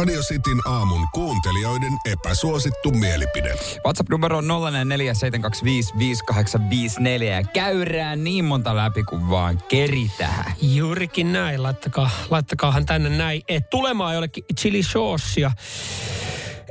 Radio Cityn aamun kuuntelijoiden epäsuosittu mielipide. WhatsApp-numero on 0447255854 ja käyrään niin monta läpi kuin vaan keritään. Juurikin näin. Laittakaa, laittakaahan tänne näin. Et tulemaan jollekin chili saucea.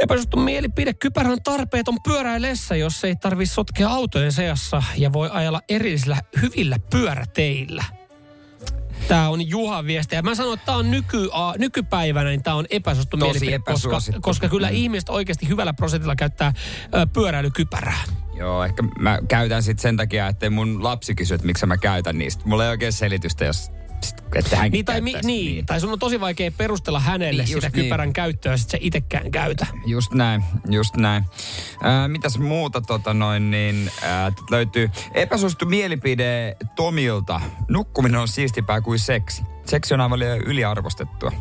Epäsuosittu mielipide. Kypärä on tarpeeton pyöräilessä, jos ei tarvi sotkea autojen seassa ja voi ajella erillisillä hyvillä pyöräteillä. Tämä on Juhan viesti. Ja mä sanon, että tämä on nyky, a, nykypäivänä, niin tämä on epäsuosittu mielipide, koska, epäsuosittu. koska kyllä Mm. ihmiset oikeasti hyvällä prosentilla käyttää ö, pyöräilykypärää. Joo, ehkä mä käytän sit sen takia, että mun lapsi kysyy, että miksi mä käytän niistä. Mulla ei oikein selitystä, jos että hänkin Niin tai, mi, käyttäisi. niin, tai sun on tosi vaikea perustella hänelle Niin, niin, sitä niin. kypärän käyttöä, sit se itekään käytä. Just näin, just näin. Ää, mitäs muuta tota noin, niin tät löytyy epäsuosittu mielipide Tomilta. Nukkuminen on siistipää kuin seksi. Seksi on aivan yliarvostettua.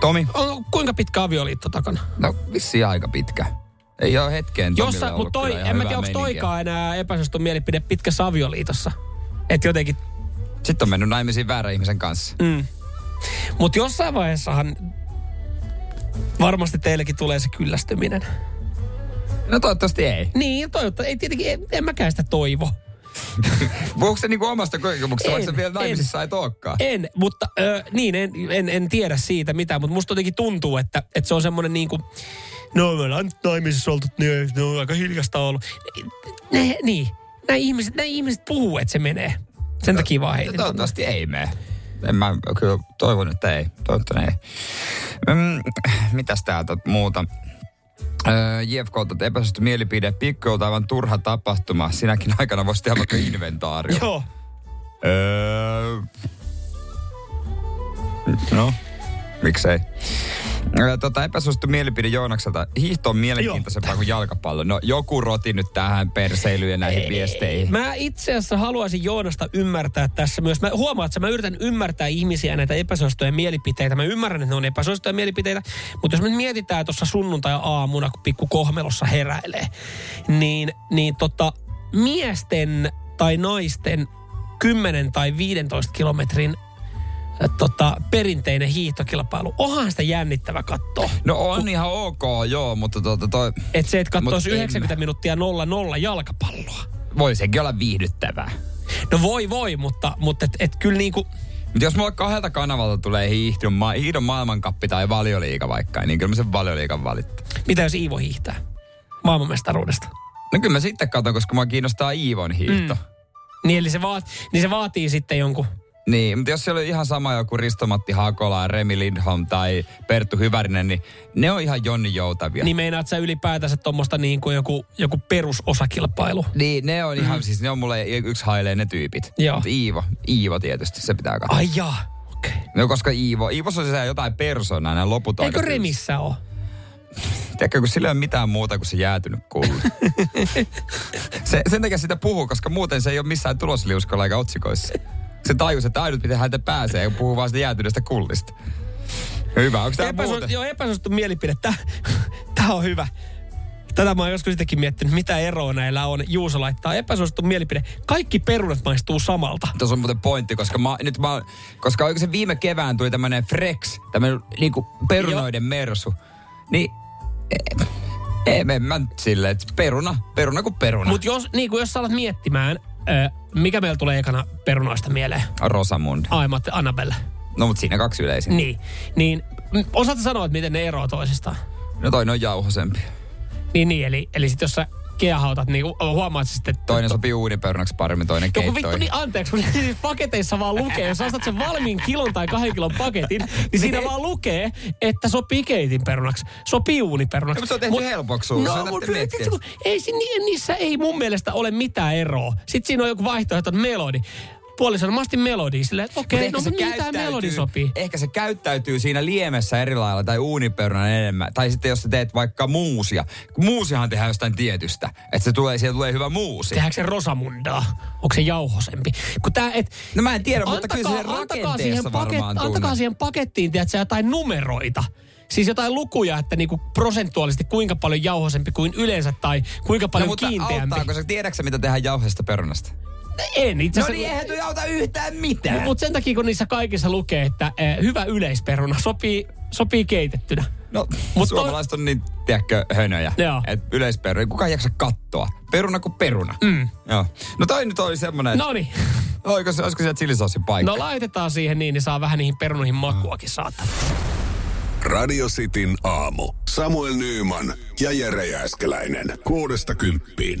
Tomi? On, kuinka pitkä avioliitto takana? No vissiin aika pitkä. Ei ole hetkeen Jossa, mutta toi, en mä tiedä, onko toikaan enää epäsuosittu mielipide pitkä avioliitossa. Että jotenkin, Sitten on mennyt naimisiin väärän ihmisen kanssa. mm. Mutta jossain vaiheessahan varmasti teillekin tulee se kyllästyminen. No toivottavasti ei. Niin, toivottavasti. Ei tietenkin, en, en mäkään sitä toivo. Puhuuko se niinku omasta kokemuksesta, vaikka vielä naimisissa et olekaan? En, mutta ö, niin, en, en, en tiedä siitä mitään, mutta musta jotenkin tuntuu, että, että se on semmoinen niin kuin, no me ollaan nyt naimisissa oltu, niin ne on aika hiljasta ollut. Ne, niin, nämä ihmiset, nämä ihmiset puhuu, että se menee. Sen takia vaan heitin. Toivottavasti ei mene. En mä kyllä toivon, että ei. Toivottavasti ei. Mm, mitäs täältä muuta? Öö, JFK epäsuosittu mielipide. Pikku on aivan turha tapahtuma. Sinäkin aikana voisi tehdä vaikka inventaario. Joo. Öö, no, miksei. Tota, epäsuosittu mielipide Joonakselta. Hiihto on mielenkiintoisempaa kuin jalkapallo. No joku roti nyt tähän perseilyyn ja näihin viesteihin. Mä itse asiassa haluaisin Joonasta ymmärtää tässä myös. Mä huomaan, että mä yritän ymmärtää ihmisiä näitä epäsuosittuja mielipiteitä. Mä ymmärrän, että ne on epäsuosittuja mielipiteitä. Mutta jos me mietitään tuossa sunnuntai-aamuna, kun pikku kohmelossa heräilee, niin, niin tota, miesten tai naisten 10 tai 15 kilometrin tota, perinteinen hiihtokilpailu. Onhan sitä jännittävä katsoa. No on ihan ok, joo, mutta tota, toi, Että se, että katsoisi Mut en 90 minuuttia 0-0 jalkapalloa. voi sekin olla viihdyttävää. No voi voi, mutta, mutta et, et kyllä niinku, Mutta jos mulla kahdelta kanavalta tulee hiihdon, ma- hiihdon maailmankappi tai valioliiga vaikka, niin kyllä mä sen valioliigan valittaa. mitä jos Iivo hiihtää maailmanmestaruudesta? No kyllä mä sitten katon, koska mua kiinnostaa Iivon hiihto. Mm. Niin, eli se, vaat, niin se vaatii sitten jonkun, Niin, mutta jos siellä on ihan sama joku Ristomatti Hakola, Remi Lindholm tai Perttu Hyvärinen, niin ne on ihan Jonni Joutavia. niin meinaat sä ylipäätänsä tuommoista niin kuin joku, joku perusosakilpailu. Niin, ne on ihan, mm. siis ne on mulle yksi hailee ne tyypit. Joo. Mut Iivo, Iivo tietysti, se pitää katsoa. Ai jaa, okei. Okay. No koska Iivo, Iivossa on se jotain persoonaa, nämä loput on Eikö. Remissä ole? Tiedätkö, kun sillä ei ole mitään muuta kuin se jäätynyt kulli. se, sen takia sitä puhuu, koska muuten se ei ole missään tulosliuskolla eikä otsikoissa. Se tajus, että ainut miten häntä pääsee, kun puhuu vaan sitä jäätyneestä kullista. Hyvä, onko tämä Epäsuos, muuten? joo, epäsuosittu mielipide. Tää on hyvä. Tätä mä oon joskus sitäkin miettinyt, mitä eroa näillä on. Juuso laittaa epäsuosittu mielipide. Kaikki perunat maistuu samalta. Tuossa on muuten pointti, koska mä, nyt mä, koska oikein se viime kevään tuli tämmönen Frex, tämmönen niinku perunoiden mersu. Niin, eh, en, en mä nyt silleen, että peruna, peruna kuin peruna. Mut, Mutta jos, niin kuin jos sä alat miettimään, ö, mikä meillä tulee ekana perunoista mieleen? Rosamund. Ai, mä ajattelin Annabelle. No mut siinä kaksi yleisin. Niin, niin mm, osaatko sanoa, että miten ne eroavat toisistaan? No toinen on jauhosempi. Niin, niin eli, eli sit jos sä kiehautat, niin huomaat sitten... että- Toinen sopii uuniperunaksi paremmin, toinen Joku vittu, niin anteeksi, kun siis paketeissa vaan lukee, jos ostat sen valmiin kilon tai kahden kilon paketin, niin siinä vaan lukee, että sopii keitin perunaksi, sopii uuniperunaksi. Mutta se on tehty helpoksi sulle, sä No, ei, niissä ei mun mielestä ole mitään eroa. Sitten siinä on joku vaihtoehto, että melodi. Puolison, mä ostin Melodi. Silleen, että okei, okay, no se mihin tämä Melodi sopii? Ehkä se käyttäytyy siinä liemessä eri lailla tai uuniperunan enemmän. Tai sitten jos sä teet vaikka muusia. Muusihan tehdään jostain tietystä. Että se tulee, siellä tulee hyvä muusi. Tehdäänkö se Rosamundaa? Onko se jauhosempi? Kun tää, et, No mä en tiedä, mutta antakaa, kyllä se rakenteessa siihen, varmaan paket, antakaa siihen pakettiin, tiedätkö, jotain numeroita. Siis jotain lukuja, että niinku prosentuaalisesti kuinka paljon jauhosempi kuin yleensä tai kuinka No paljon mutta kiinteämpi. auttaako se, tiedätkö mitä tehdään jauheesta perunasta? En itse No asiassa. niin, eihän toi auta yhtään mitään. Mutta sen takia, kun niissä kaikissa lukee, että eh, hyvä yleisperuna sopii, sopii keitettynä. No, Mut suomalaiset on niin, tiedätkö, hönöjä. Joo. Että yleisperuna, kuka ei jaksa kattoa. Peruna kuin peruna. Mm. Joo. No toi nyt oli semmonen, No niin. olisiko, se- olisiko siellä chilisausin paikka? No laitetaan siihen niin, niin saa vähän niihin perunoihin makuakin saattaa. Radio Cityn aamu. Samuel Nyyman ja Jere Jääskeläinen. Kuudesta kymppiin.